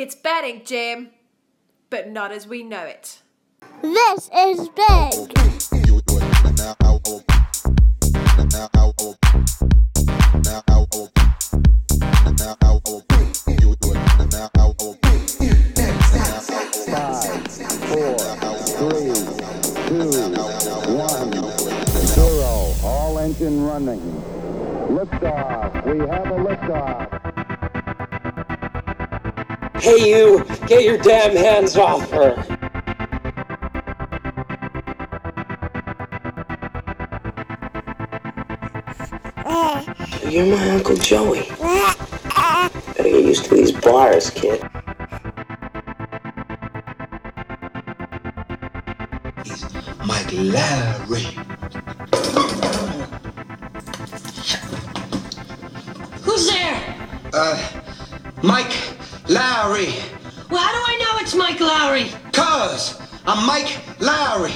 It's betting, Jim, but not as we know it. This is big. Five, four, three, two, one, zero. All engine running. Liftoff. We have a liftoff. Hey, you! Get your damn hands off her! You're my Uncle Joey. Gotta get used to these bars, kid. He's Mike Lowry. Who's there? Uh, Mike Lowry. Well, how do I know it's Mike Lowry? Cuz I'm Mike Lowry.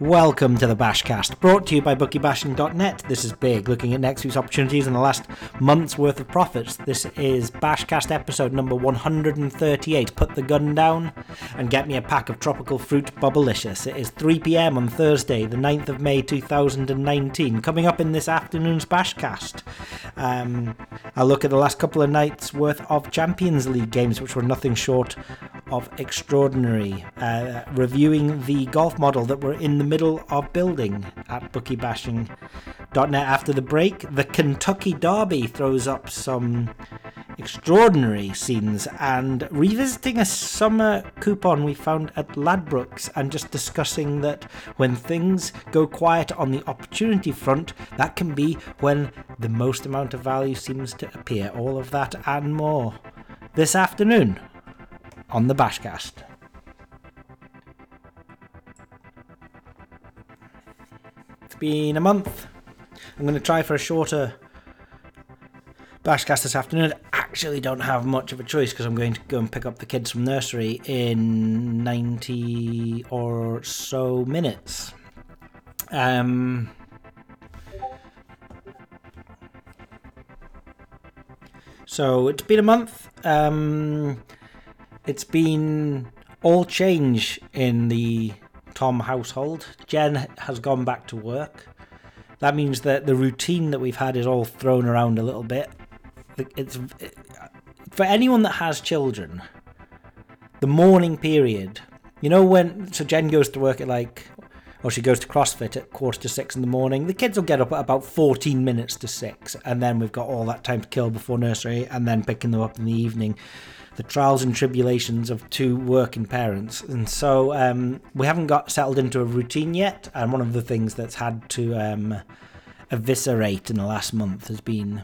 Welcome to the Bashcast, brought to you by BookieBashing.net. This is Big, looking at next week's opportunities and the last month's worth of profits. This is Bashcast episode number 138. Put the gun down and get me a pack of tropical fruit Bubblicious. It is 3 pm on Thursday, the 9th of May 2019. Coming up in this afternoon's Bashcast, um, I'll look at the last couple of nights' worth of Champions League games, which were nothing short of extraordinary. Uh, reviewing the golf model that we're in the middle of building at bookiebashing.net after the break. The Kentucky Derby throws up some extraordinary scenes and revisiting a summer coupon we found at Ladbrokes and just discussing that when things go quiet on the opportunity front, that can be when the most amount of value seems to appear. All of that and more this afternoon on the Bashcast. Been a month. I'm going to try for a shorter Bashcast this afternoon. I actually don't have much of a choice because I'm going to go and pick up the kids from nursery in 90 or so minutes. Um, so it's been a month. Um, it's been all change in the Tom household. Jen has gone back to work. That means that the routine that we've had is all thrown around a little bit. It's for anyone that has children. The morning period, you know when so Jen goes to work at like or she goes to CrossFit at quarter to six in the morning. The kids will get up at about 14 minutes to six, and then we've got all that time to kill before nursery, and then picking them up in the evening the trials and tribulations of two working parents. And so um, we haven't got settled into a routine yet. And one of the things that's had to um, eviscerate in the last month has been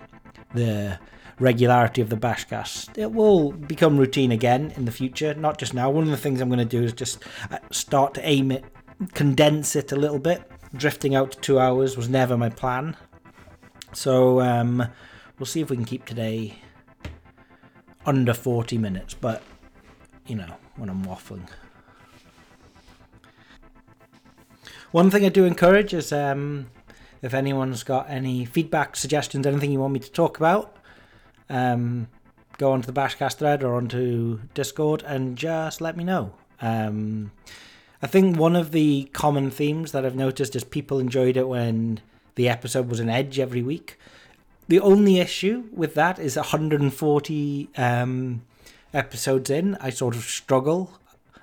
the regularity of the Bashcast. It will become routine again in the future, not just now. One of the things I'm going to do is just uh, start to aim it, condense it a little bit. Drifting out to two hours was never my plan. So um, we'll see if we can keep today under 40 minutes, but you know, when I'm waffling. One thing I do encourage is um, if anyone's got any feedback, suggestions, anything you want me to talk about, um, go onto the Bashcast thread or onto Discord and just let me know. Um, I think one of the common themes that I've noticed is people enjoyed it when the episode was an edge every week. The only issue with that is 140 um, episodes in. I sort of struggle.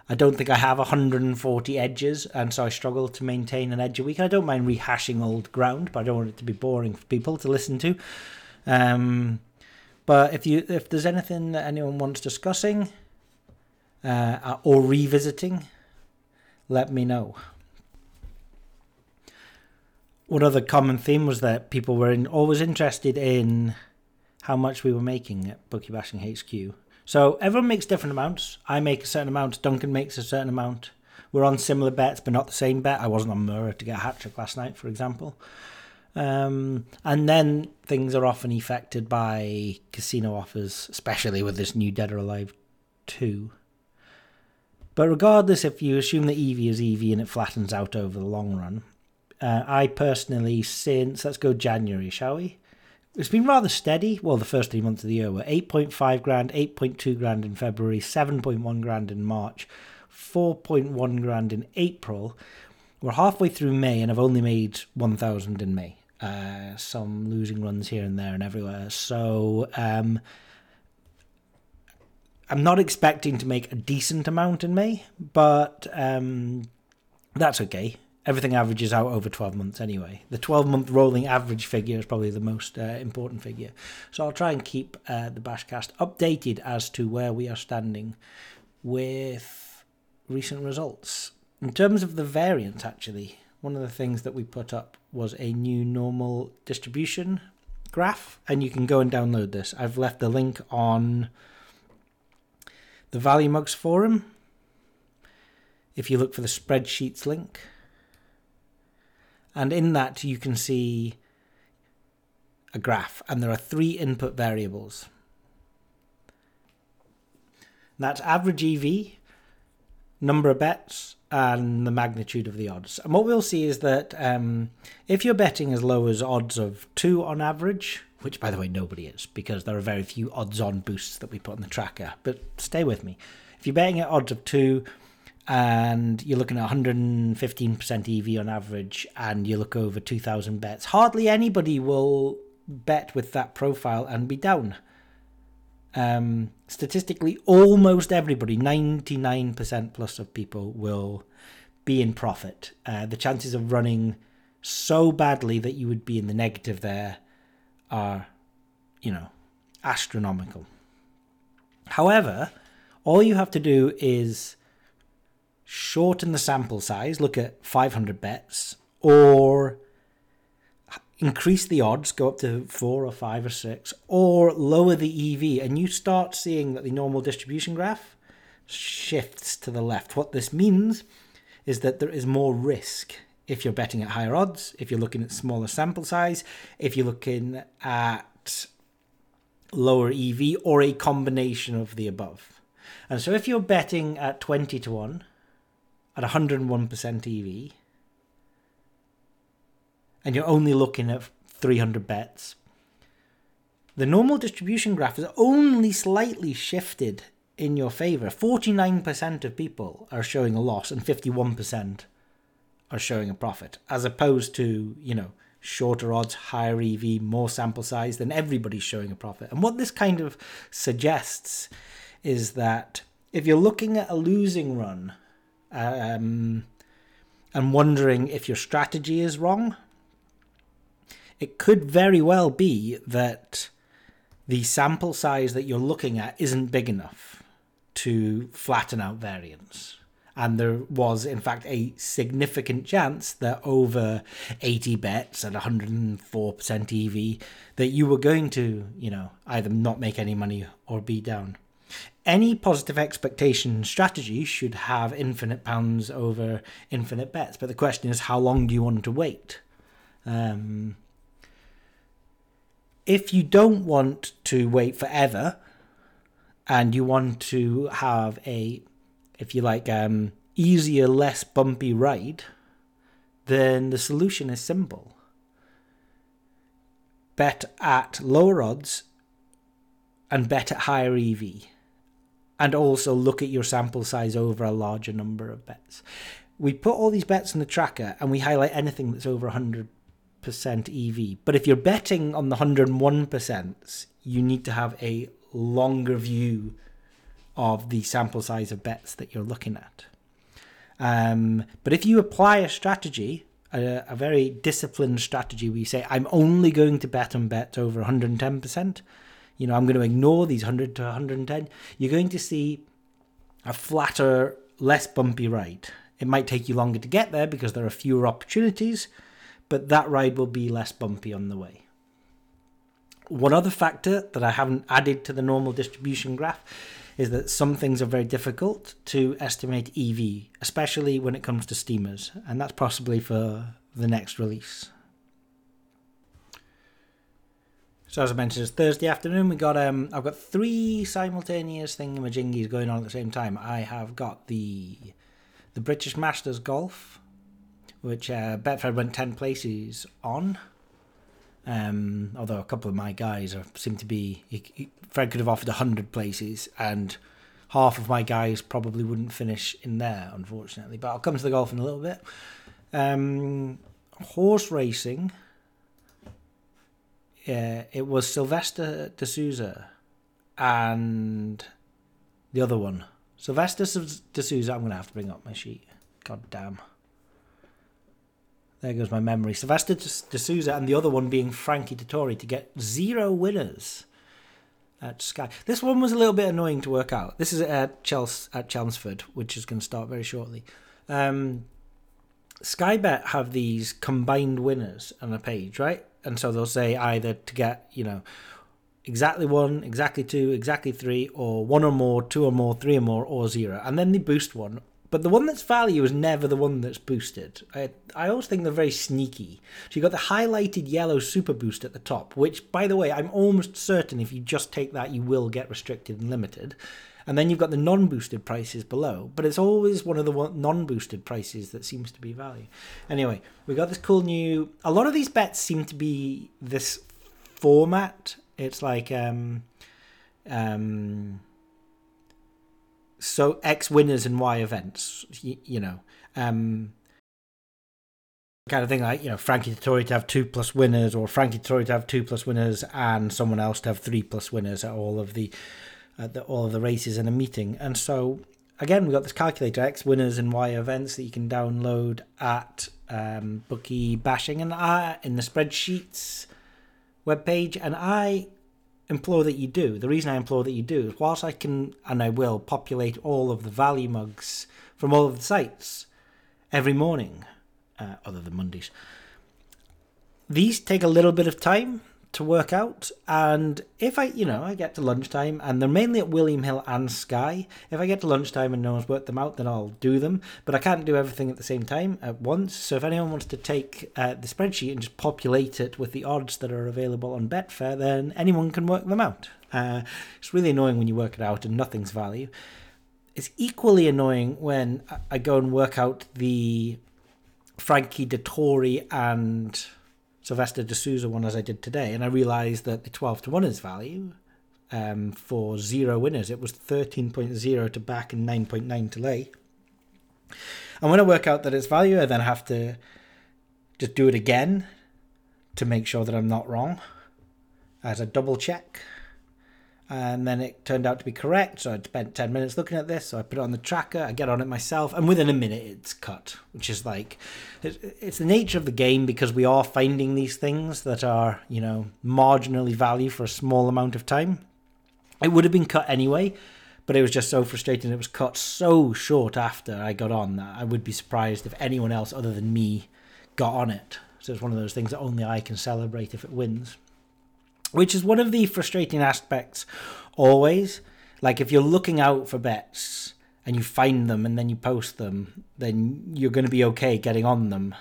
I don't think I have 140 edges, and so I struggle to maintain an edge a week. I don't mind rehashing old ground, but I don't want it to be boring for people to listen to. Um, but if you if there's anything that anyone wants discussing uh, or revisiting, let me know one other common theme was that people were in, always interested in how much we were making at Bookie Bashing HQ. So everyone makes different amounts. I make a certain amount. Duncan makes a certain amount. We're on similar bets, but not the same bet. I wasn't on Moura to get a hat trick last night, for example. Um, and then things are often affected by casino offers, especially with this new Dead or Alive 2. But regardless, if you assume that EV is EV and it flattens out over the long run, uh, I personally, since let's go January, shall we? it's been rather steady. Well, the first three months of the year were 8.5 grand, 8.2 grand in February, 7.1 grand in March, 4.1 grand in April. We're halfway through May and I've only made 1,000 in May. Uh, some losing runs here and there and everywhere. So um, I'm not expecting to make a decent amount in May, but um, that's okay. Everything averages out over 12 months anyway. The 12 month rolling average figure is probably the most uh, important figure. So I'll try and keep uh, the Bashcast updated as to where we are standing with recent results. In terms of the variance, actually, one of the things that we put up was a new normal distribution graph, and you can go and download this. I've left the link on the Value Mugs forum. If you look for the spreadsheets link, and in that you can see a graph, and there are three input variables. That's average EV, number of bets, and the magnitude of the odds. And what we'll see is that um, if you're betting as low as odds of two on average, which by the way nobody is because there are very few odds on boosts that we put on the tracker, but stay with me. If you're betting at odds of two and you're looking at 115% EV on average and you look over 2,000 bets, hardly anybody will bet with that profile and be down. Um, statistically, almost everybody, 99% plus of people, will be in profit. Uh, the chances of running so badly that you would be in the negative there are, you know, astronomical. However, all you have to do is shorten the sample size, look at 500 bets, or increase the odds, go up to four or five or six, or lower the EV, and you start seeing that the normal distribution graph shifts to the left. What this means is that there is more risk if you're betting at higher odds, if you're looking at smaller sample size, if you're looking at lower EV, or a combination of the above. And so if you're betting at 20 to 1 at 101% EV, and you're only looking at 300 bets, the normal distribution graph is only slightly shifted in your favor. 49% of people are showing a loss and 51% are showing a profit, as opposed to, you know, shorter odds, higher EV, more sample size, then everybody's showing a profit. And what this kind of suggests is that if you're looking at a losing run um, and wondering if your strategy is wrong, it could very well be that the sample size that you're looking at isn't big enough to flatten out variance. And there was, in fact, a significant chance that over 80 bets at 104% EV, that you were going to, you know, either not make any money or be down. Any positive expectation strategy should have infinite pounds over infinite bets, but the question is, how long do you want to wait? Um, if you don't want to wait forever and you want to have a if you like um easier less bumpy ride then the solution is simple. Bet at lower odds and bet at higher ev and also look at your sample size over a larger number of bets we put all these bets in the tracker and we highlight anything that's over 100 percent EV. But if you're betting on the 101%, you need to have a longer view of the sample size of bets that you're looking at. Um, but if you apply a strategy, a, a very disciplined strategy, where you say, I'm only going to bet on bets over 110%, you know, I'm going to ignore these 100 to 110, you're going to see a flatter, less bumpy ride. It might take you longer to get there because there are fewer opportunities, but that ride will be less bumpy on the way. One other factor that I haven't added to the normal distribution graph is that some things are very difficult to estimate EV, especially when it comes to steamers, and that's possibly for the next release. So as I mentioned, it's Thursday afternoon. We got um, I've got three simultaneous thingamajingies going on at the same time. I have got the the British Masters Golf, which uh, Betfred went 10 places on. Um, although a couple of my guys are, seem to be, he, he, Fred could have offered 100 places, and half of my guys probably wouldn't finish in there, unfortunately. But I'll come to the golf in a little bit. Um, horse racing. Yeah, it was Silvestre de Sousa and the other one. Silvestre de Sousa. I'm going to have to bring up my sheet. God damn. There goes my memory. Silvestre de Sousa and the other one being Frankie Dettori to get zero winners at Sky. This one was a little bit annoying to work out. This is at Chels at Chelmsford, which is going to start very shortly. Um, Sky Bet have these combined winners on a page, right? And so they'll say either to get you know exactly one, exactly two, exactly three, or one or more, two or more, three or more, or zero, and then they boost one but the one that's value is never the one that's boosted. I, I always think they're very sneaky. So you've got the highlighted yellow super boost at the top, which, by the way, I'm almost certain if you just take that, you will get restricted and limited. And then you've got the non boosted prices below, but it's always one of the non boosted prices that seems to be value. Anyway, we got this cool new. A lot of these bets seem to be this format. It's like. um um so X winners and Y events, you, you know, um, kind of thing like you know Frankie Dettori to have two plus winners, or Frankie Dettori to have two plus winners, and someone else to have three plus winners at all of the, at the all of the races in a meeting. And so again, we've got this calculator X winners and Y events that you can download at um, Bookie Bashing and I in the spreadsheets webpage, and I implore that you do. The reason I implore that you do is whilst I can and I will populate all of the value mugs from all of the sites every morning, uh, other than Mondays, these take a little bit of time to work out. And if I, you know, I get to lunchtime and they're mainly at William Hill and Sky, if I get to lunchtime and no one's worked them out, then I'll do them. But I can't do everything at the same time at once. So if anyone wants to take uh, the spreadsheet and just populate it with the odds that are available on Betfair, then anyone can work them out. Uh, it's really annoying when you work it out and nothing's value. It's equally annoying when I go and work out the Frankie Dettori and Silvestre de Sousa one as I did today, and I realised that the 12 to 1 is value um, for zero winners. It was 13.0 to back and 9.9 to lay. And when I work out that it's value, I then have to just do it again to make sure that I'm not wrong as a double check and then it turned out to be correct. So I spent 10 minutes looking at this. So I put it on the tracker, I get on it myself, and within a minute it's cut, which is like, it's the nature of the game because we are finding these things that are, you know, marginally value for a small amount of time. It would have been cut anyway, but it was just so frustrating. It was cut so short after I got on that I would be surprised if anyone else other than me got on it. So it's one of those things that only I can celebrate if it wins which is one of the frustrating aspects always. Like if you're looking out for bets and you find them and then you post them, then you're going to be okay getting on them.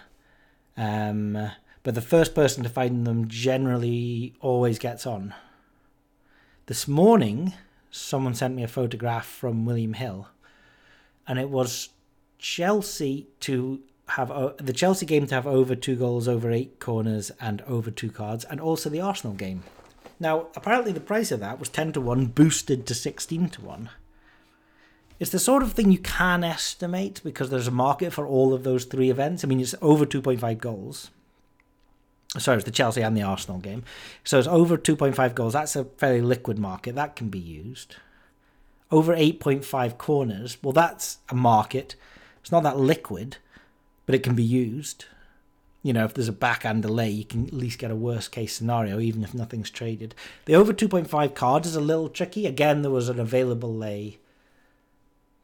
Um, but the first person to find them generally always gets on. This morning, someone sent me a photograph from William Hill, and it was Chelsea to have the Chelsea game to have over two goals, over eight corners, and over two cards, and also the Arsenal game. Now, apparently the price of that was 10 to 1 boosted to 16 to 1. It's the sort of thing you can estimate because there's a market for all of those three events. I mean, it's over 2.5 goals. Sorry, it's the Chelsea and the Arsenal game. So it's over 2.5 goals. That's a fairly liquid market. That can be used. Over 8.5 corners. Well, that's a market. It's not that liquid, but it can be used you know, if there's a backhand delay, you can at least get a worst case scenario, even if nothing's traded. The over 2.5 card is a little tricky. Again, there was an available lay.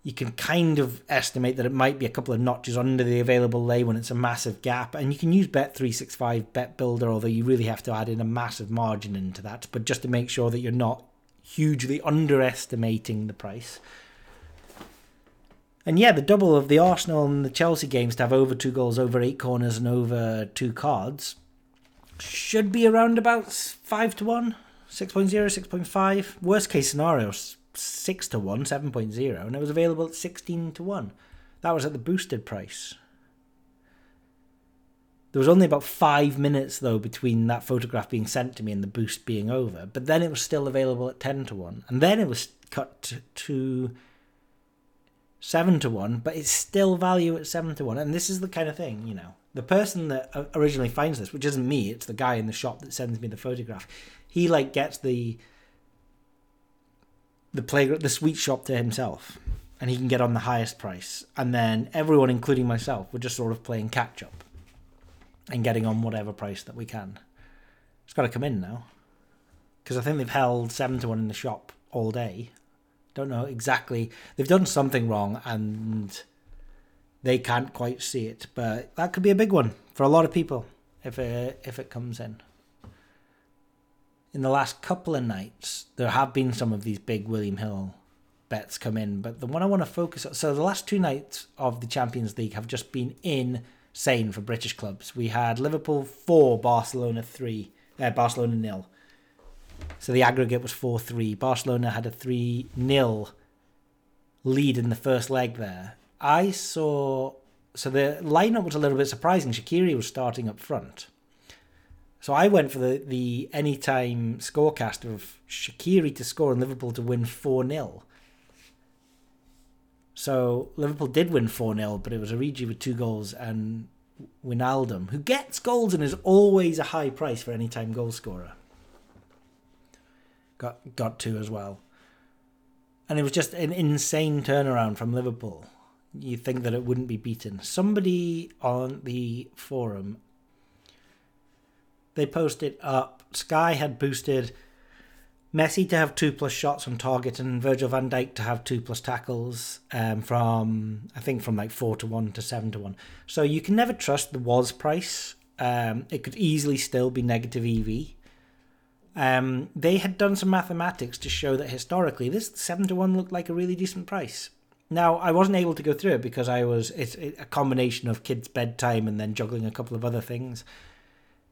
You can kind of estimate that it might be a couple of notches under the available lay when it's a massive gap. And you can use Bet365 Bet Builder, although you really have to add in a massive margin into that. But just to make sure that you're not hugely underestimating the price. And yeah, the double of the Arsenal and the Chelsea games to have over two goals, over eight corners, and over two cards should be around about 5 to 1, 6.0, 6.5. Worst case scenario, 6 to 1, 7.0, and it was available at 16 to 1. That was at the boosted price. There was only about five minutes though between that photograph being sent to me and the boost being over. But then it was still available at ten to one, and then it was cut to, to seven to one. But it's still value at seven to one, and this is the kind of thing you know. The person that originally finds this, which isn't me, it's the guy in the shop that sends me the photograph. He like gets the the playground, the sweet shop to himself, and he can get on the highest price. And then everyone, including myself, we're just sort of playing catch up and getting on whatever price that we can. It's got to come in now because I think they've held seven to one in the shop all day. Don't know exactly. They've done something wrong and they can't quite see it, but that could be a big one for a lot of people if it if it comes in in the last couple of nights, there have been some of these big William Hill bets come in, but the one I want to focus on. So the last two nights of the Champions League have just been insane for British clubs. We had Liverpool four, Barcelona three, uh, Barcelona nil. So the aggregate was four three. Barcelona had a three nil lead in the first leg there. I saw. So the lineup was a little bit surprising. Shaqiri was starting up front. So I went for the, the anytime scorecast of Shaqiri to score and Liverpool to win 4 0. So Liverpool did win 4 0, but it was Origi with two goals and Wijnaldum, who gets goals and is always a high price for anytime goal scorer. Got, got two as well. And it was just an insane turnaround from Liverpool. You think that it wouldn't be beaten. Somebody on the forum they posted up. Sky had boosted Messi to have two plus shots on target and Virgil van Dijk to have two plus tackles um, from, I think, from like four to one to seven to one. So you can never trust the was price. Um, it could easily still be negative EV. Um, they had done some mathematics to show that historically this seven to one looked like a really decent price. Now I wasn't able to go through it because I was it's a combination of kids' bedtime and then juggling a couple of other things.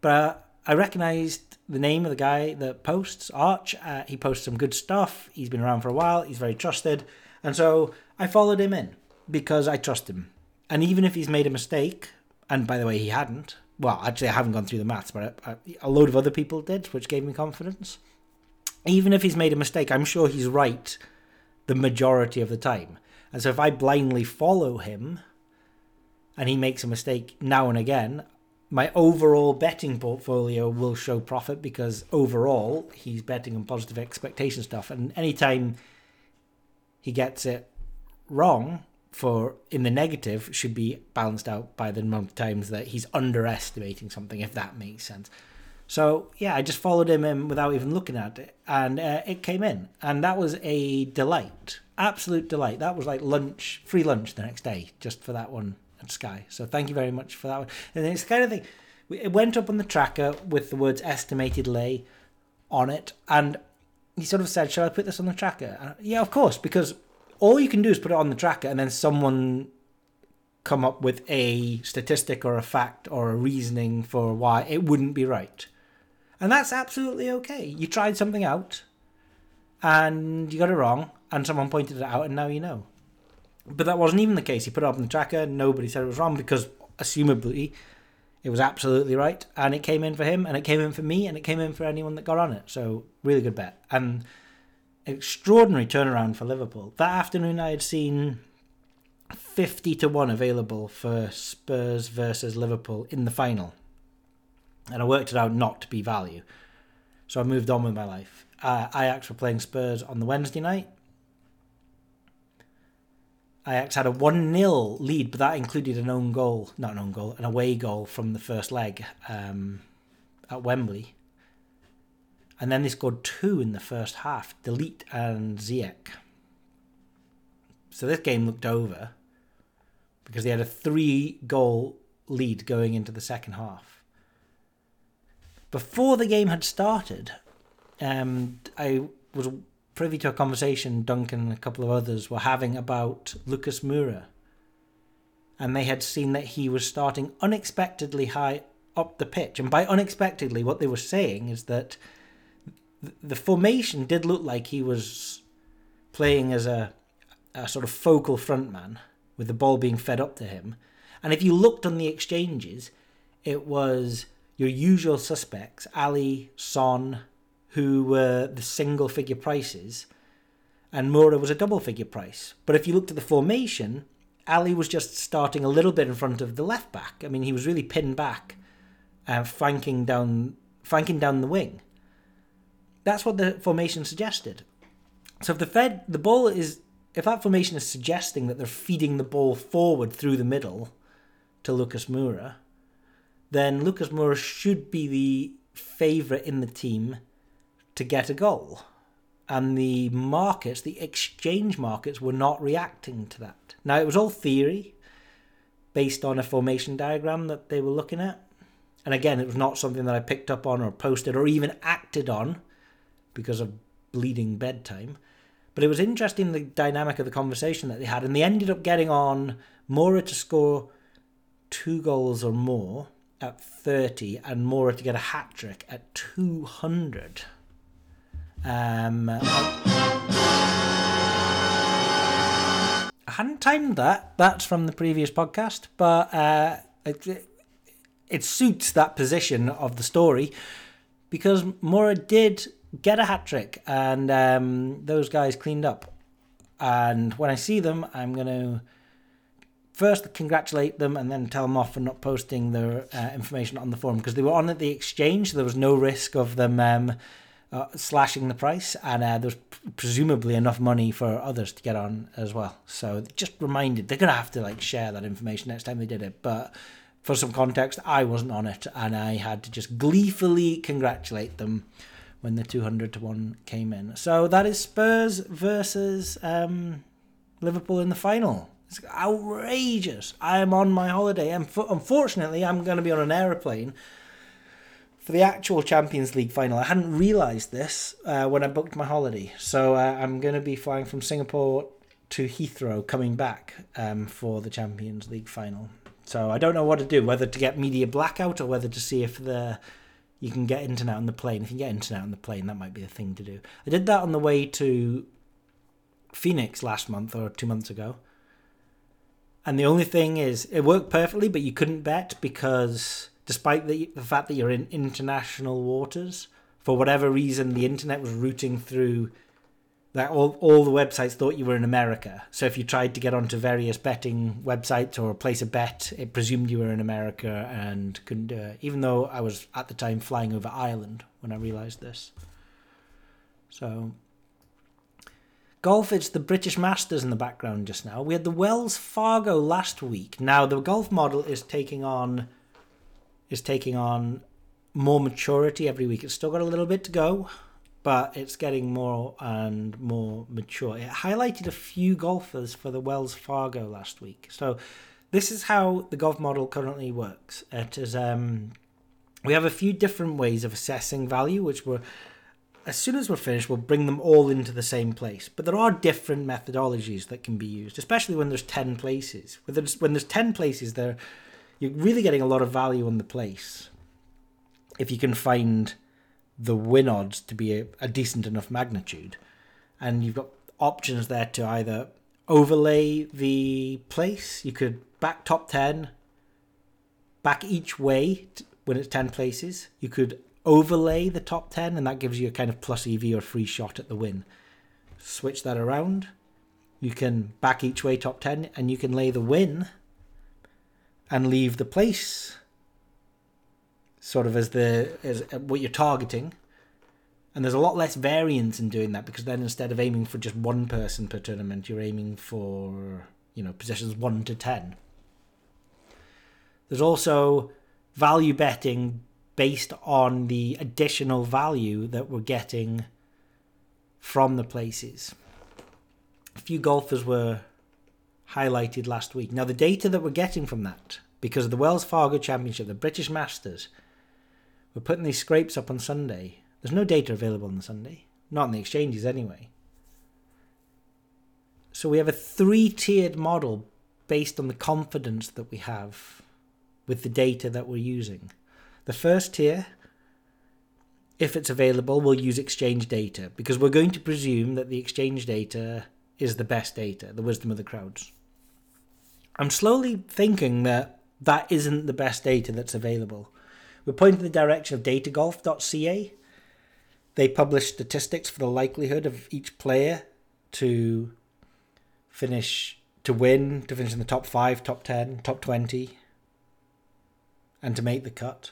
But I recognised the name of the guy that posts Arch. Uh, he posts some good stuff. He's been around for a while. He's very trusted, and so I followed him in because I trust him. And even if he's made a mistake, and by the way, he hadn't. Well, actually, I haven't gone through the maths, but a, a load of other people did, which gave me confidence. Even if he's made a mistake, I'm sure he's right the majority of the time. And so if I blindly follow him and he makes a mistake now and again, my overall betting portfolio will show profit because overall he's betting on positive expectation stuff. And anytime he gets it wrong for in the negative should be balanced out by the amount of times that he's underestimating something, if that makes sense. So yeah, I just followed him in without even looking at it, and uh, it came in, and that was a delight, absolute delight. That was like lunch, free lunch the next day, just for that one at Sky. So thank you very much for that one. And it's the kind of thing. It went up on the tracker with the words estimated lay on it, and he sort of said, "Shall I put this on the tracker?" And, yeah, of course, because all you can do is put it on the tracker, and then someone come up with a statistic or a fact or a reasoning for why it wouldn't be right. And that's absolutely okay. You tried something out and you got it wrong, and someone pointed it out, and now you know. But that wasn't even the case. He put it up on the tracker, nobody said it was wrong because, assumably, it was absolutely right, and it came in for him, and it came in for me, and it came in for anyone that got on it. So, really good bet. And extraordinary turnaround for Liverpool. That afternoon, I had seen 50 to 1 available for Spurs versus Liverpool in the final. And I worked it out not to be value. So I moved on with my life. Uh, Ajax were playing Spurs on the Wednesday night. Ajax had a 1 0 lead, but that included an own goal, not an own goal, an away goal from the first leg um, at Wembley. And then they scored two in the first half De Ligt and Ziyech. So this game looked over because they had a three goal lead going into the second half. Before the game had started, um, I was privy to a conversation Duncan and a couple of others were having about Lucas Moura. And they had seen that he was starting unexpectedly high up the pitch. And by unexpectedly, what they were saying is that the formation did look like he was playing as a, a sort of focal frontman with the ball being fed up to him. And if you looked on the exchanges, it was your usual suspects, Alli, Son, who were the single figure prices, and Moura was a double figure price. But if you looked at the formation, Alli was just starting a little bit in front of the left back. I mean, he was really pinned back, uh, flanking down, flanking down the wing. That's what the formation suggested. So if the Fed, the ball is, if that formation is suggesting that they're feeding the ball forward through the middle to Lucas Moura, then Lucas Moura should be the favourite in the team to get a goal. And the markets, the exchange markets, were not reacting to that. Now, it was all theory based on a formation diagram that they were looking at. And again, it was not something that I picked up on or posted or even acted on because of bleeding bedtime. But it was interesting the dynamic of the conversation that they had. And they ended up getting on Moura to score two goals or more at 30 and Moura to get a hat trick at 200. Um, I hadn't timed that. That's from the previous podcast, but uh, it, it suits that position of the story because Moura did get a hat trick and um, those guys cleaned up. And when I see them, I'm going to first congratulate them and then tell them off for not posting their uh, information on the forum because they were on at the exchange. There was no risk of them um, uh, slashing the price, and uh, there was presumably enough money for others to get on as well. So just reminded they're gonna have to like share that information next time they did it. But for some context, I wasn't on it, and I had to just gleefully congratulate them when the two hundred to one came in. So that is Spurs versus um, Liverpool in the final. It's outrageous. I am on my holiday, and unfortunately, I'm going to be on an aeroplane for the actual Champions League final. I hadn't realised this uh, when I booked my holiday, so uh, I'm going to be flying from Singapore to Heathrow, coming back um, for the Champions League final. So I don't know what to do, whether to get media blackout or whether to see if the you can get internet on the plane. If you can get internet on the plane, that might be the thing to do. I did that on the way to Phoenix last month or two months ago. And the only thing is, it worked perfectly, but you couldn't bet because despite the, the fact that you're in international waters, for whatever reason, the internet was routing through that all, all the websites thought you were in America. So if you tried to get onto various betting websites or place a bet, it presumed you were in America and couldn't do it. Even though I was at the time flying over Ireland when I realised this. So golf, it's the British Masters in the background just now. We had the Wells Fargo last week. Now the golf model is taking on is taking on more maturity every week. It's still got a little bit to go, but it's getting more and more mature. It highlighted a few golfers for the Wells Fargo last week. So this is how the golf model currently works. It is um, we have a few different ways of assessing value, which we're as soon as we're finished, we'll bring them all into the same place. But there are different methodologies that can be used, especially when there's 10 places. When there's, when there's 10 places, there you're really getting a lot of value on the place if you can find the win odds to be a, a decent enough magnitude. And you've got options there to either overlay the place, you could back top 10, back each way when it's 10 places. You could overlay the top 10, and that gives you a kind of plus EV or free shot at the win. Switch that around. You can back each way top 10, and you can lay the win and leave the place sort of as the as uh, what you're targeting. And there's a lot less variance in doing that because then instead of aiming for just one person per tournament, you're aiming for, you know, positions 1 to 10. There's also value betting based on the additional value that we're getting from the places. A few golfers were highlighted last week. Now, the data that we're getting from that, because of the Wells Fargo Championship, the British Masters, we're putting these scrapes up on Sunday. There's no data available on Sunday, not in the exchanges anyway. So we have a three tiered model based on the confidence that we have with the data that we're using. The first tier, if it's available, we'll use exchange data because we're going to presume that the exchange data is the best data, the wisdom of the crowds. I'm slowly thinking that that isn't the best data that's available. We're pointing in the direction of datagolf.ca. They publish statistics for the likelihood of each player to finish, to win, to finish in the top five, top 10, top 20, and to make the cut.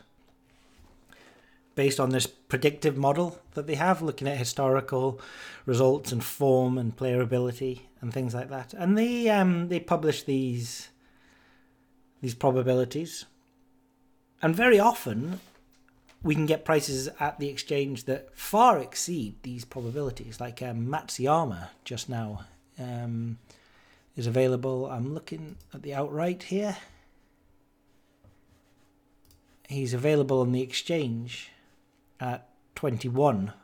Based on this predictive model that they have, looking at historical results and form and player ability and things like that. And they um, they publish these these probabilities. And very often we can get prices at the exchange that far exceed these probabilities. Like um, Matsuyama just now um, is available. I'm looking at the outright here. He's available on the exchange at 21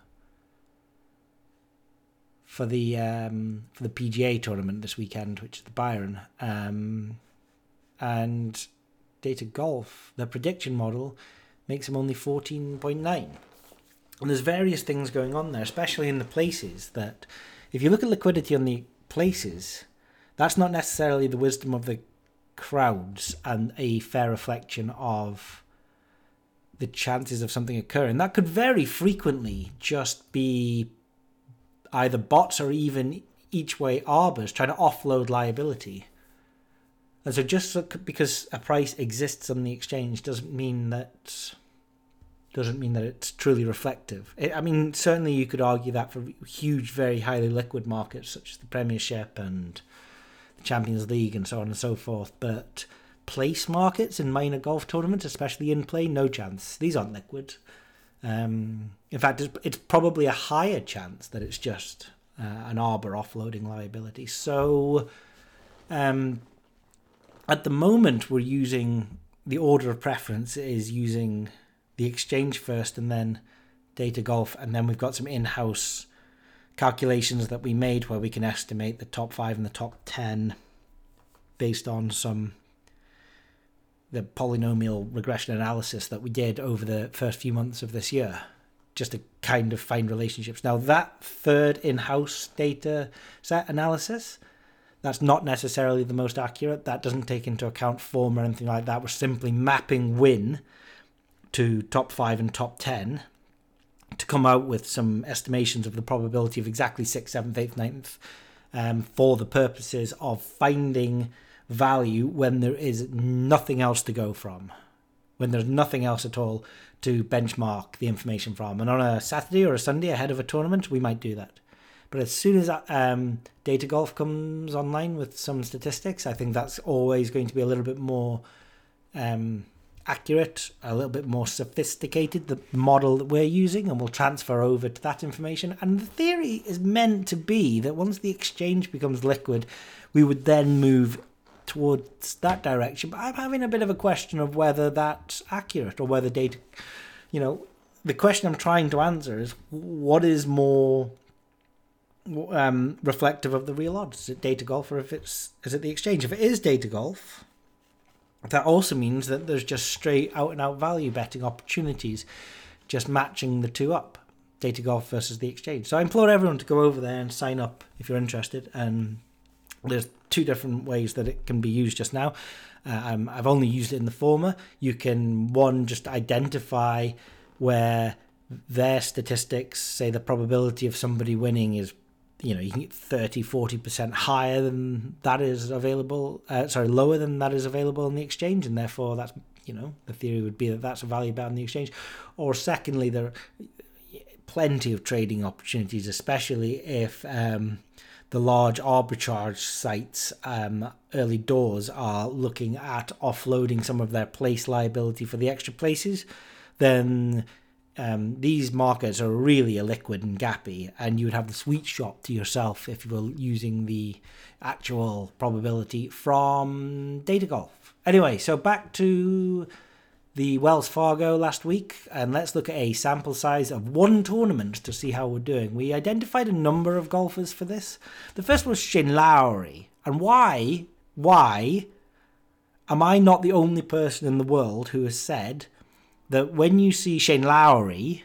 for the um, for the PGA tournament this weekend, which is the Byron. Um, and Data Golf, the prediction model, makes him only 14.9. And there's various things going on there, especially in the places that, if you look at liquidity on the places, that's not necessarily the wisdom of the crowds and a fair reflection of the chances of something occurring. That could very frequently just be either bots or even each way arbors trying to offload liability. And so just because a price exists on the exchange doesn't mean that doesn't mean that it's truly reflective. It, I mean, certainly you could argue that for huge, very highly liquid markets such as the Premiership and the Champions League and so on and so forth. But place markets in minor golf tournaments, especially in play, no chance. These aren't liquid. Um, in fact, it's, it's, probably a higher chance that it's just uh, an arbor offloading liability. So, um, at the moment, we're using the order of preference is using the exchange first and then data golf, and then we've got some in house calculations that we made where we can estimate the top five and the top ten based on some the polynomial regression analysis that we did over the first few months of this year just to kind of find relationships. Now that third in-house data set analysis that's not necessarily the most accurate. That doesn't take into account form or anything like that. We're simply mapping win to top five and top 10 to come out with some estimations of the probability of exactly sixth, seventh, eighth, ninth um, for the purposes of finding value when there is nothing else to go from, when there's nothing else at all to benchmark the information from. And on a Saturday or a Sunday ahead of a tournament, we might do that. But as soon as um, Data Golf comes online with some statistics, I think that's always going to be a little bit more um, accurate, a little bit more sophisticated, the model that we're using, and we'll transfer over to that information. And the theory is meant to be that once the exchange becomes liquid, we would then move towards that direction. But I'm having a bit of a question of whether that's accurate or whether data, you know, the question I'm trying to answer is what is more um, reflective of the real odds? Is it data golf or if it's is it the exchange? If it is data golf, that also means that there's just straight out and out value betting opportunities, just matching the two up, data golf versus the exchange. So I implore everyone to go over there and sign up if you're interested. And there's two different ways that it can be used just now. Um, I've only used it in the former. You can one just identify where their statistics say the probability of somebody winning is you know you can get 30 40% higher than that is available uh, sorry lower than that is available in the exchange and therefore that's you know the theory would be that that's a value bound in the exchange. Or secondly there are plenty of trading opportunities especially if um, the large arbitrage sites um, early doors are looking at offloading some of their place liability for the extra places then um, these markets are really illiquid and gappy, and you would have the sweet shop to yourself if you were using the actual probability from Data Golf. Anyway, so back to the Wells Fargo last week, and let's look at a sample size of one tournament to see how we're doing. We identified a number of golfers for this. The first was Shane Lowry, and why? Why am I not the only person in the world who has said? That when you see Shane Lowry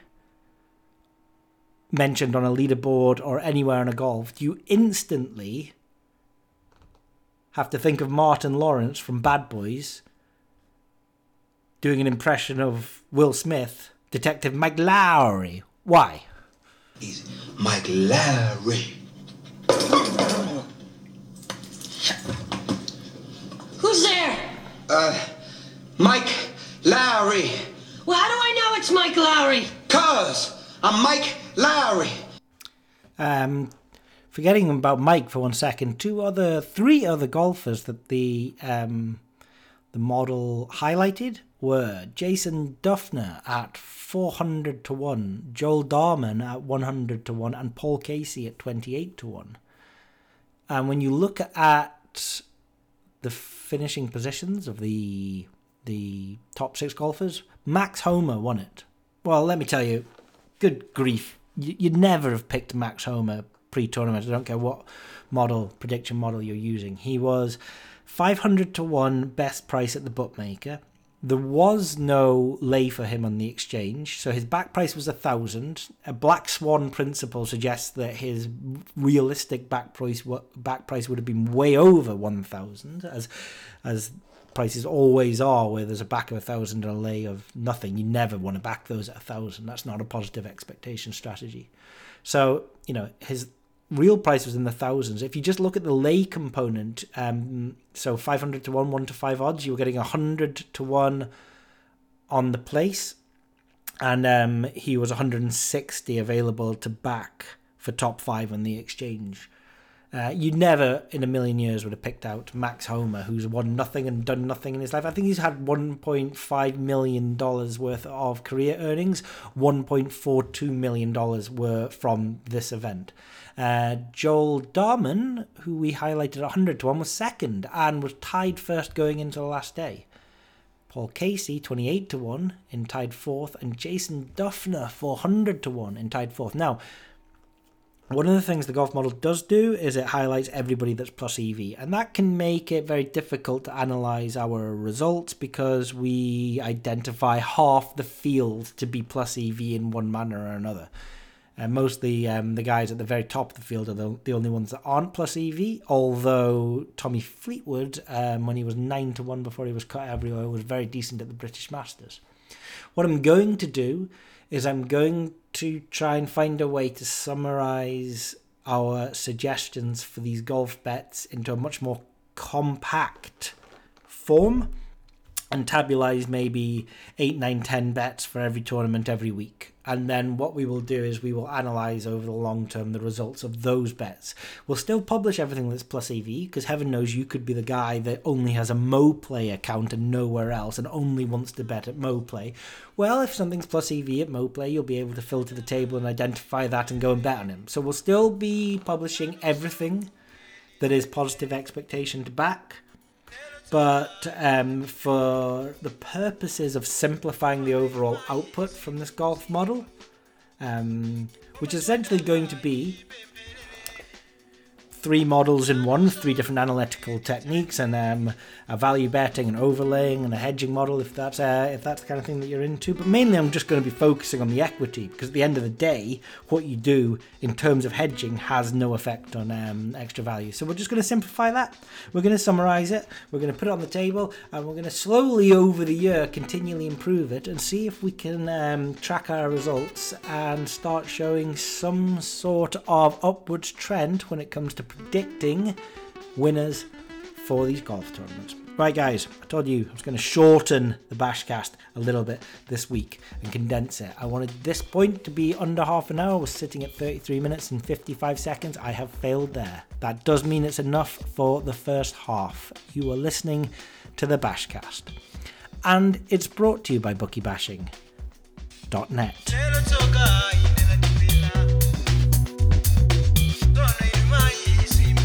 mentioned on a leaderboard or anywhere in a golf, you instantly have to think of Martin Lawrence from Bad Boys doing an impression of Will Smith, Detective Mike Lowry. Why? He's Mike Lowry. Who's there? Uh, Mike Lowry. Well, how do I know it's Mike Lowry? Cuz I'm Mike Lowry. Um, forgetting about Mike for one second, two other, three other golfers that the um, the model highlighted were Jason Dufner at 400 to 1, Joel Dahmen at 100 to 1, and Paul Casey at 28 to 1. And when you look at the finishing positions of the the top six golfers, Max Homa won it. Well, let me tell you, good grief, you, you'd never have picked Max Homa pre-tournament. I don't care what model prediction model you're using. He was 500 to one best price at the bookmaker. There was no lay for him on the exchange, so his back price was a thousand. A black swan principle suggests that his realistic back price back price would have been way over one thousand, as as prices always are, where there's a back of a thousand and a lay of nothing. You never want to back those at a thousand. That's not a positive expectation strategy. So you know his real price was in the thousands. If you just look at the lay component, um, so 500 to 1, 1 to 5 odds, you were getting 100 to 1 on the place. And um, he was 160 available to back for top five on the exchange. Uh, you never in a million years would have picked out Max Homa, who's won nothing and done nothing in his life. I think he's had $1.5 million worth of career earnings. $1.42 million were from this event. Uh, Joel Dahmen, who we highlighted 100 to 1, was second and was tied first going into the last day. Paul Casey, 28 to 1, in tied fourth, and Jason Dufner, 400 to 1, in tied fourth. Now, one of the things the golf model does do is it highlights everybody that's plus EV, and that can make it very difficult to analyze our results because we identify half the field to be plus EV in one manner or another. And mostly um, the guys at the very top of the field are the, the only ones that aren't plus EV. Although Tommy Fleetwood, um, when he was nine to one before he was cut everywhere, was very decent at the British Masters. What I'm going to do is I'm going to try and find a way to summarize our suggestions for these golf bets into a much more compact form and tabulate maybe 8 9 10 bets for every tournament every week. And then what we will do is we will analyze over the long term the results of those bets. We'll still publish everything that's plus ev because heaven knows you could be the guy that only has a moplay account and nowhere else and only wants to bet at moplay well if something's plus ev at moplay you'll be able to filter the table and identify that and go and bet on him. So we'll still be publishing everything that is positive expectation to back but um, for the purposes of simplifying the overall output from this golf model, um, which is essentially going to be three models in one, three different analytical techniques, and um, a value betting, and overlaying, and a hedging model if that's uh, if that's the kind of thing that you're into. But mainly, I'm just going to be focusing on the equity because at the end of the day, what you do in terms of hedging has no effect on um, extra value. So we're just going to simplify that. We're going to summarize it. We're going to put it on the table, and we're going to slowly over the year continually improve it and see if we can um, track our results and start showing some sort of upwards trend when it comes to predicting winners for these golf tournaments. Right, guys, I told you I was going to shorten the Bashcast a little bit this week and condense it. I wanted this point to be under half an hour. We're sitting at 33 minutes and 55 seconds. I have failed there. That does mean it's enough for the first half. You are listening to the Bashcast. And it's brought to you by BookieBashing.net. easy.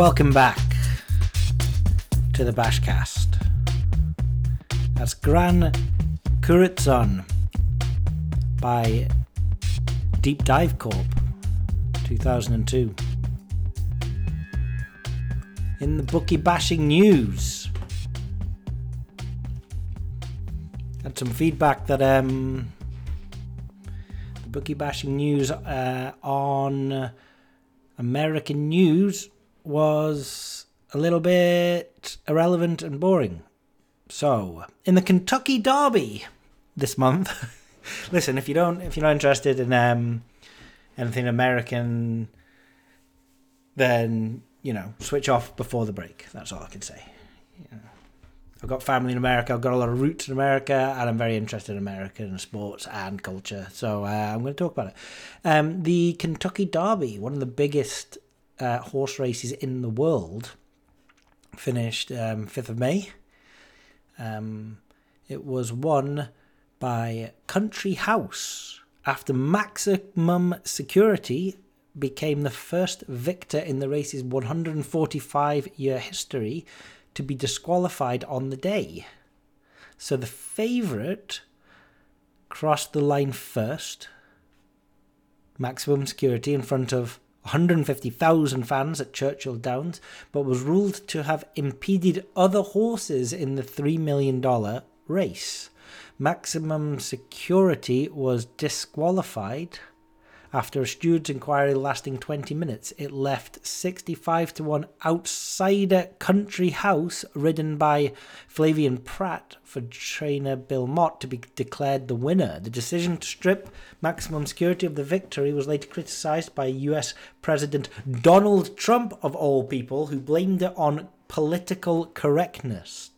Welcome back to the Bashcast. That's Gran Kuritzon by Deep Dive Corp 2002. In the bookie bashing news, had some feedback that um, the bookie bashing news uh, on American news was a little bit irrelevant and boring. So, in the Kentucky Derby this month, listen, if you don't, if you're not interested in um, anything American, then you know, switch off before the break. That's all I can say. Know, I've got family in America. I've got a lot of roots in America, and I'm very interested in American sports and culture. So uh, I'm going to talk about it. Um, the Kentucky Derby, one of the biggest uh, horse races in the world, finished um, 5th of May. Um, it was won by Country House after Maximum Security became the first victor in the race's 145 year history to be disqualified on the day. So the favourite crossed the line first, maximum security in front of 150,000 fans at Churchill Downs, but was ruled to have impeded other horses in the $3 million race. Maximum security was disqualified after a steward's inquiry lasting 20 minutes, it left 65 to 1 outsider country house ridden by Flavien Pratt for trainer Bill Mott to be declared the winner. The decision to strip maximum security of the victory was later criticized by US President Donald Trump, of all people, who blamed it on political correctness.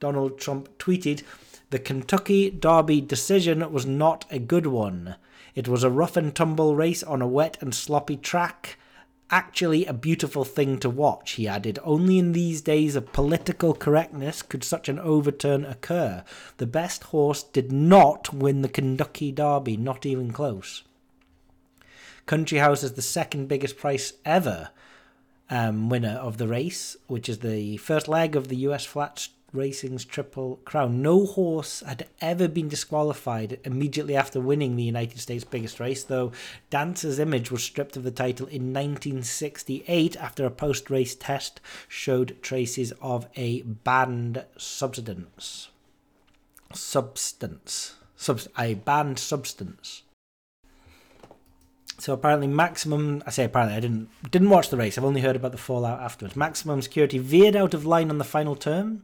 Donald Trump tweeted, The Kentucky Derby decision was not a good one. It was a rough and tumble race on a wet and sloppy track. Actually, a beautiful thing to watch, he added. Only in these days of political correctness could such an overturn occur. The best horse did not win the Kentucky Derby, not even close. Country House is the second biggest price ever um, winner of the race, which is the first leg of the US Flats Racing's Triple Crown. No horse had ever been disqualified immediately after winning the United States' biggest race, though Dancer's image was stripped of the title in 1968 after a post race test showed traces of a banned substance. Substance. Subst- a banned substance. So apparently, maximum. I say apparently, I didn't didn't watch the race. I've only heard about the fallout afterwards. Maximum security veered out of line on the final turn,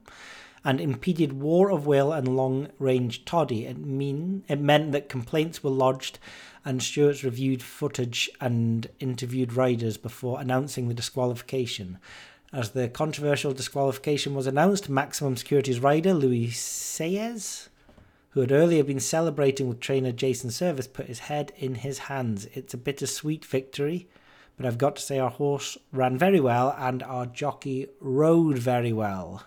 and impeded War of Will and Long Range Toddy. It mean it meant that complaints were lodged, and stewards reviewed footage and interviewed riders before announcing the disqualification. As the controversial disqualification was announced, Maximum Security's rider Luis Saez who had earlier been celebrating with trainer Jason Servis, put his head in his hands. It's a bittersweet victory, but I've got to say our horse ran very well and our jockey rode very well.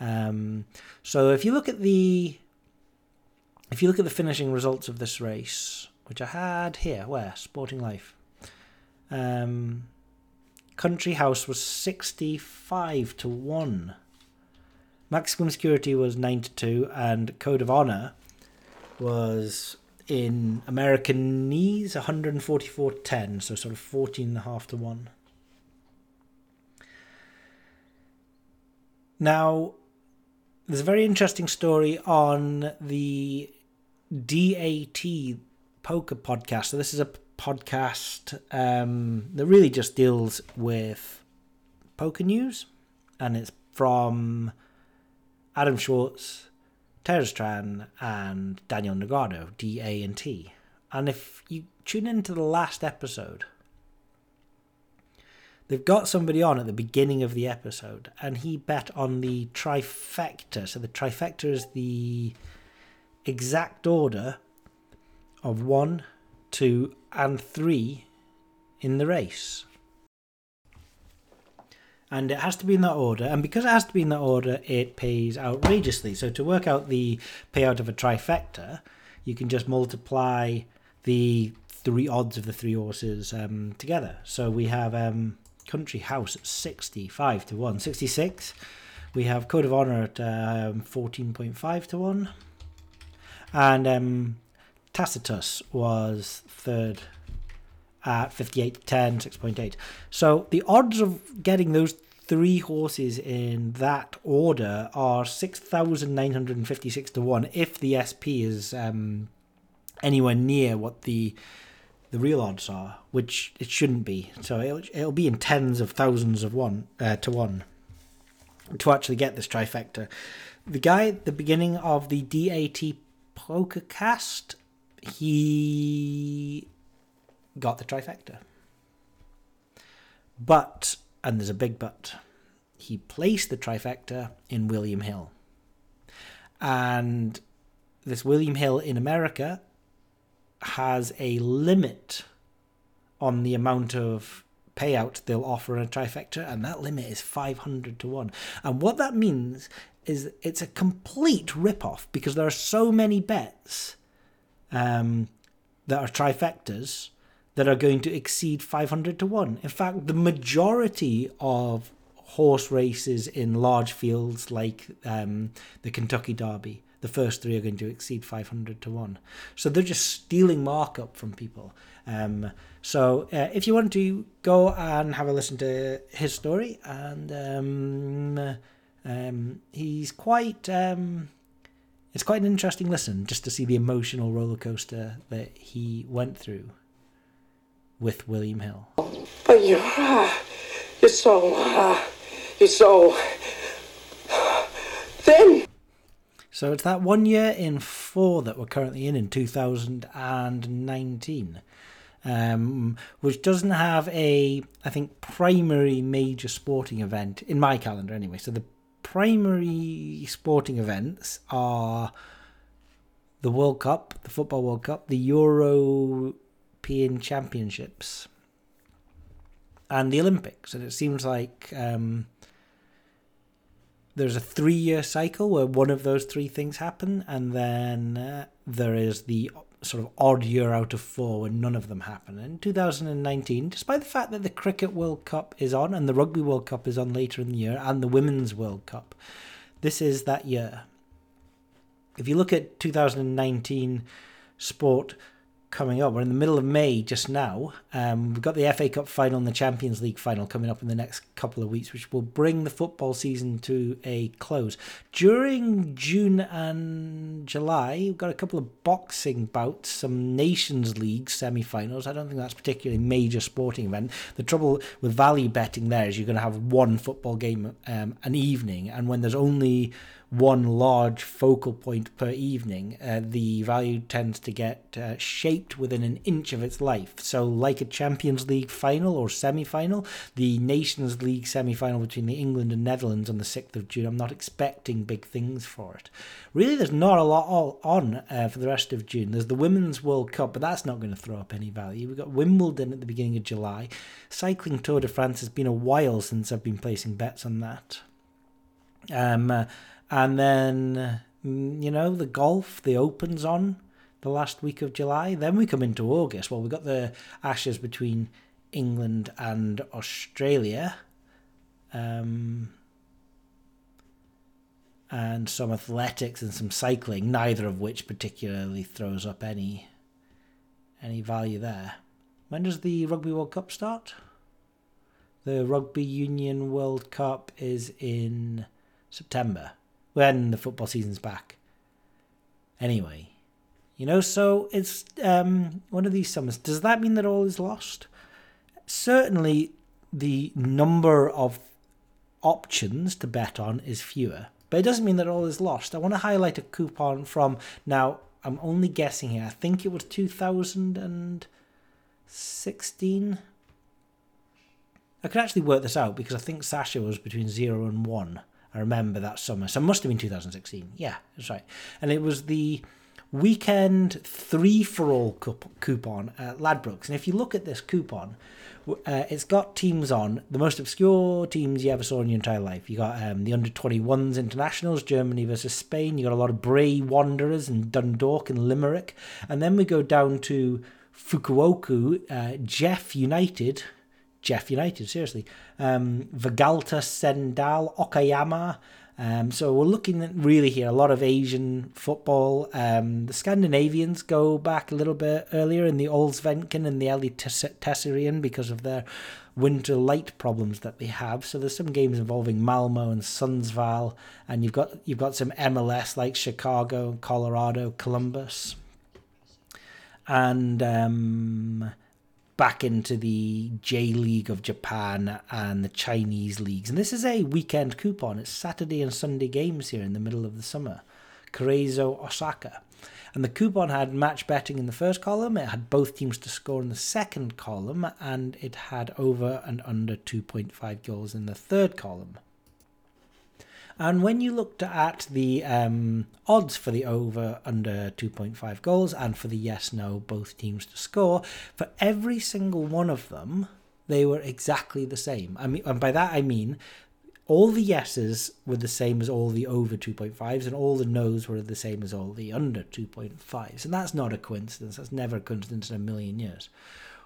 Um, so if you look at the if you look at the finishing results of this race, which I had here, where Sporting Life, um, Country House was sixty-five to one. Maximum Security was 9 to 2, and Code of Honor was in American knees 144 10, so sort of 14 and a half to 1. Now, there's a very interesting story on the DAT Poker podcast. So, this is a podcast um, that really just deals with poker news, and it's from Adam Schwartz, Terrence Chan, and Daniel Negreanu, D A and T. And if you tune into the last episode, they've got somebody on at the beginning of the episode, and he bet on the trifecta. So the trifecta is the exact order of one, two, and three in the race and it has to be in that order. And because it has to be in that order, it pays outrageously. So to work out the payout of a trifecta, you can just multiply the three odds of the three horses um, together. So we have um, Country House at 65 to 1. 66, we have Code of Honor at um, 14.5 to 1. And um, Tacitus was third at 58 to 10, 6.8. So the odds of getting those three horses in that order are 6,956 to 1 if the SP is um, anywhere near what the the real odds are, which it shouldn't be. So it'll, it'll be in tens of thousands of one uh, to one to actually get this trifecta. The guy at the beginning of the DAT poker cast, he got the trifecta. But, and there's a big but, he placed the trifecta in William Hill. And this William Hill in America has a limit on the amount of payout they'll offer in a trifecta, and that limit is 500 to 1. And what that means is it's a complete rip-off because there are so many bets um, that are trifectas that are going to exceed 500 to 1. In fact, the majority of horse races in large fields like um, the Kentucky Derby, the first three are going to exceed 500 to 1. So they're just stealing markup from people. Um, so uh, if you want to go and have a listen to his story, and um, um, he's quite. Um, it's quite an interesting listen just to see the emotional roller coaster that he went through with William Hill. But you, uh, you're so, uh, you're so thin. So it's that one year in four that we're currently in in 2019, um, which doesn't have a, I think, primary major sporting event in my calendar anyway. So the primary sporting events are the World Cup, the Football World Cup, the European Championships, and the Olympics. And it seems like um, there's a three year cycle where one of those three things happen, and then uh, there is the sort of odd year out of four when none of them happen. In 2019, despite the fact that the Cricket World Cup is on and the Rugby World Cup is on later in the year and the Women's World Cup, this is that year. If you look at 2019 sport coming up, we're in the middle of May just now. Um, we've got the FA Cup final and the Champions League final coming up in the next couple of weeks, which will bring the football season to a close. During June and July, we've got a couple of boxing bouts, some Nations League semi finals. I don't think that's particularly major sporting event. The trouble with value betting there is you're going to have one football game um, an evening, and when there's only one large focal point per evening, uh, the value tends to get uh, shaped within an inch of its life. So, like a Champions League final or semi final, the Nations League semi final between the England and Netherlands on the 6th of June, I'm not expecting big things for it. Really, there's not a lot all on uh, for the rest of June. There's the Women's World Cup, but that's not going to throw up any value. We've got Wimbledon at the beginning of July. Cycling Tour de France has been a while since I've been placing bets on that. Um, uh, and then mm, you know the golf, the Opens on the last week of July. Then we come into August. Well, we've got the Ashes between England and Australia, um, and some athletics and some cycling. Neither of which particularly throws up any any value there. When does the Rugby World Cup start? The Rugby Union World Cup is in September when the football season's back. Anyway, you know, so it's um, one of these summers. Does that mean that all is lost? Certainly, the number of options to bet on is fewer, but it doesn't mean that all is lost. I want to highlight a coupon from now. I'm only guessing here. I think it was 2016. I could actually work this out because I think Sasha was between zero and one. I remember that summer. So it must have been 2016. Yeah, that's right. And it was the weekend three for all coupon at Ladbrokes. And if you look at this coupon, uh, it's got teams on the most obscure teams you ever saw in your entire life. You got um, the under 21s internationals, Germany versus Spain. You got a lot of Bray Wanderers and Dundalk and Limerick. And then we go down to Fukuoka, uh, Jeff United, Jeff United, seriously. Um, Vegalta Sendai, Okayama. Um, so we're looking at really here a lot of Asian football. Um, the Scandinavians go back a little bit earlier in the Allsvenskan and the Eliteserien because of their winter light problems that they have. So there's some games involving Malmo and Sundsvall, and you've got you've got some MLS like Chicago, Colorado, Columbus, and um, back into the J League of Japan and the Chinese leagues. And this is a weekend coupon. It's Saturday and Sunday games here in the middle of the summer. Cerezo Osaka. And the coupon had match betting in the first column, it had both teams to score in the second column, and it had over and under 2.5 goals in the third column. And when you looked at the um, odds for the over under 2.5 goals and for the yes no, both teams to score, for every single one of them, they were exactly the same. I mean, and by that I mean all the yeses were the same as all the over 2.5s and all the nos were the same as all the under 2.5s and that's not a coincidence. That's never a coincidence in a million years.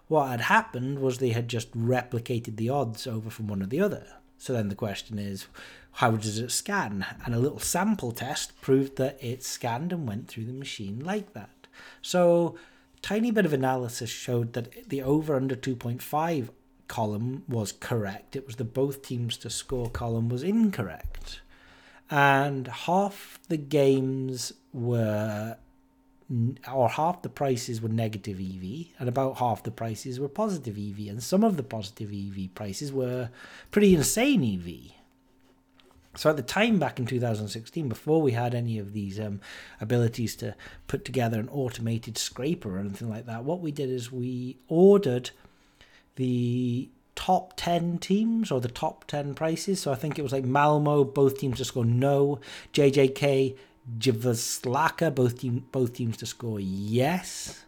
What had happened was they had just replicated the odds over from one or the other so then the question is how does it scan and a little sample test proved that it scanned and went through the machine like that so tiny bit of analysis showed that the over under 2.5 column was correct. It was the both teams to score column was incorrect. And half the games were, or half the prices were negative EV, and about half the prices were positive EV. And some of the positive EV prices were pretty insane EV. So at the time back in 2016, before we had any of these um, abilities to put together an automated scraper or anything like that, what we did is we ordered the top 10 teams or the top 10 prices. So I think it was like Malmo, both teams to score no. JJK, Jyväskylä, both, team, both teams to score yes.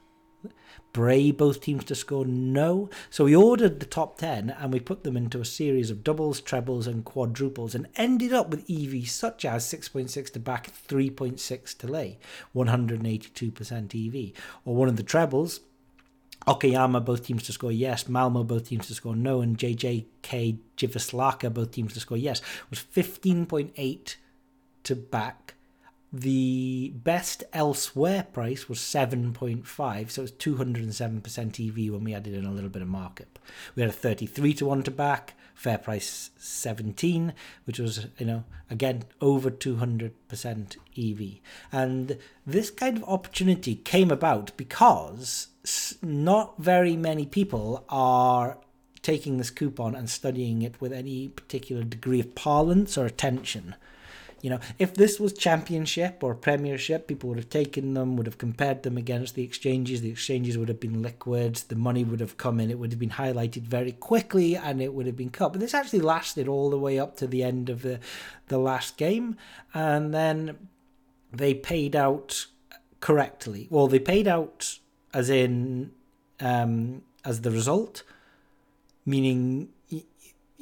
Bray, both teams to score no. So we ordered the top 10 and we put them into a series of doubles, trebles, and quadruples and ended up with EV such as 6.6 to back, 3.6 to lay, 182% EV. Or one of the trebles, Okayama, both teams to score yes. Malmo, both teams to score no. And JJK Jyväskylä, both teams to score yes, was 15.8 to back. The best elsewhere price was 7.5, so it's 207% EV when we added in a little bit of markup. We had a 33 to 1 to back, fair price 17, which was, you know, again, over 200% EV. And this kind of opportunity came about because not very many people are taking this coupon and studying it with any particular degree of parlance or attention. You know, if this was championship or premiership, people would have taken them, would have compared them against the exchanges. The exchanges would have been liquid. The money would have come in. It would have been highlighted very quickly, and it would have been cut. But this actually lasted all the way up to the end of the the last game, and then they paid out correctly. Well, they paid out as in um, as the result, meaning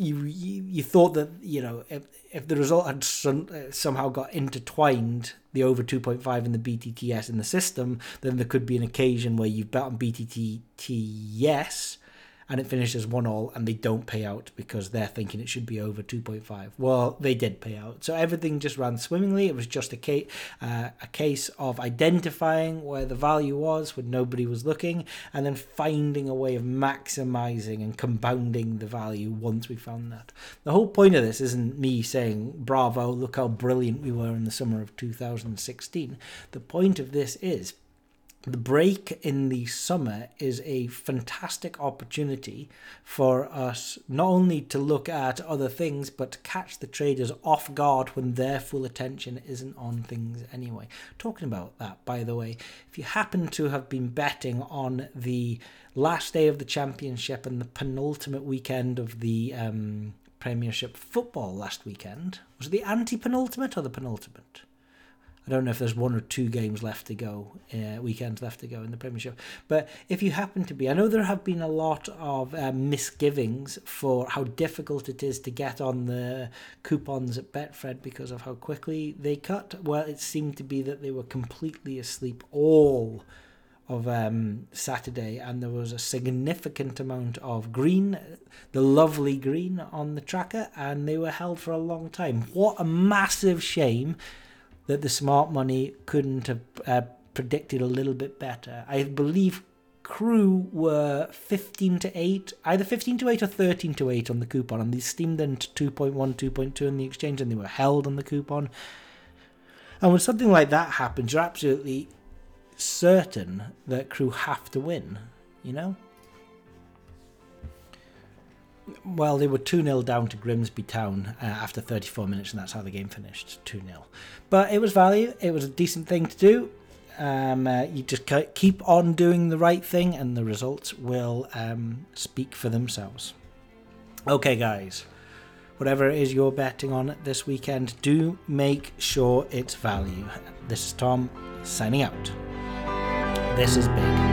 you, you thought that you know if, if the result had some, uh, somehow got intertwined the over 2.5 in the BTTS in the system, then there could be an occasion where you've bet on BTT yes and it finishes one all and they don't pay out because they're thinking it should be over 2.5 well they did pay out. So everything just ran swimmingly. It was just a case uh, a case of identifying where the value was when nobody was looking and then finding a way of maximizing and compounding the value once we found that. The whole point of this isn't me saying bravo look how brilliant we were in the summer of 2016 the point of this is the break in the summer is a fantastic opportunity for us not only to look at other things but to catch the traders off guard when their full attention isn't on things anyway. Talking about that, by the way, if you happen to have been betting on the last day of the championship and the penultimate weekend of the um, Premiership football last weekend, was it the anti penultimate or the penultimate? I don't know if there's one or two games left to go, uh, weekends left to go in the Premiership. But if you happen to be, I know there have been a lot of uh, misgivings for how difficult it is to get on the coupons at Betfred because of how quickly they cut. Well, it seemed to be that they were completely asleep all of um, Saturday, and there was a significant amount of green, the lovely green on the tracker, and they were held for a long time. What a massive shame that the smart money couldn't have uh, predicted a little bit better. I believe Crewe were 15 to 8 either 15 to 8 or 13 to 8 on the coupon and they steamed into 2.1 2.2 in the exchange and they were held on the coupon and when something like that happens you're absolutely certain that Crewe have to win you know well they were 2-0 down to grimsby town uh, after 34 minutes and that's how the game finished 2-0 but it was value it was a decent thing to do um, uh, you just keep on doing the right thing and the results will um, speak for themselves. Okay, guys, whatever it is you're betting on this weekend, do make sure it's value. This is Tom signing out. This is big.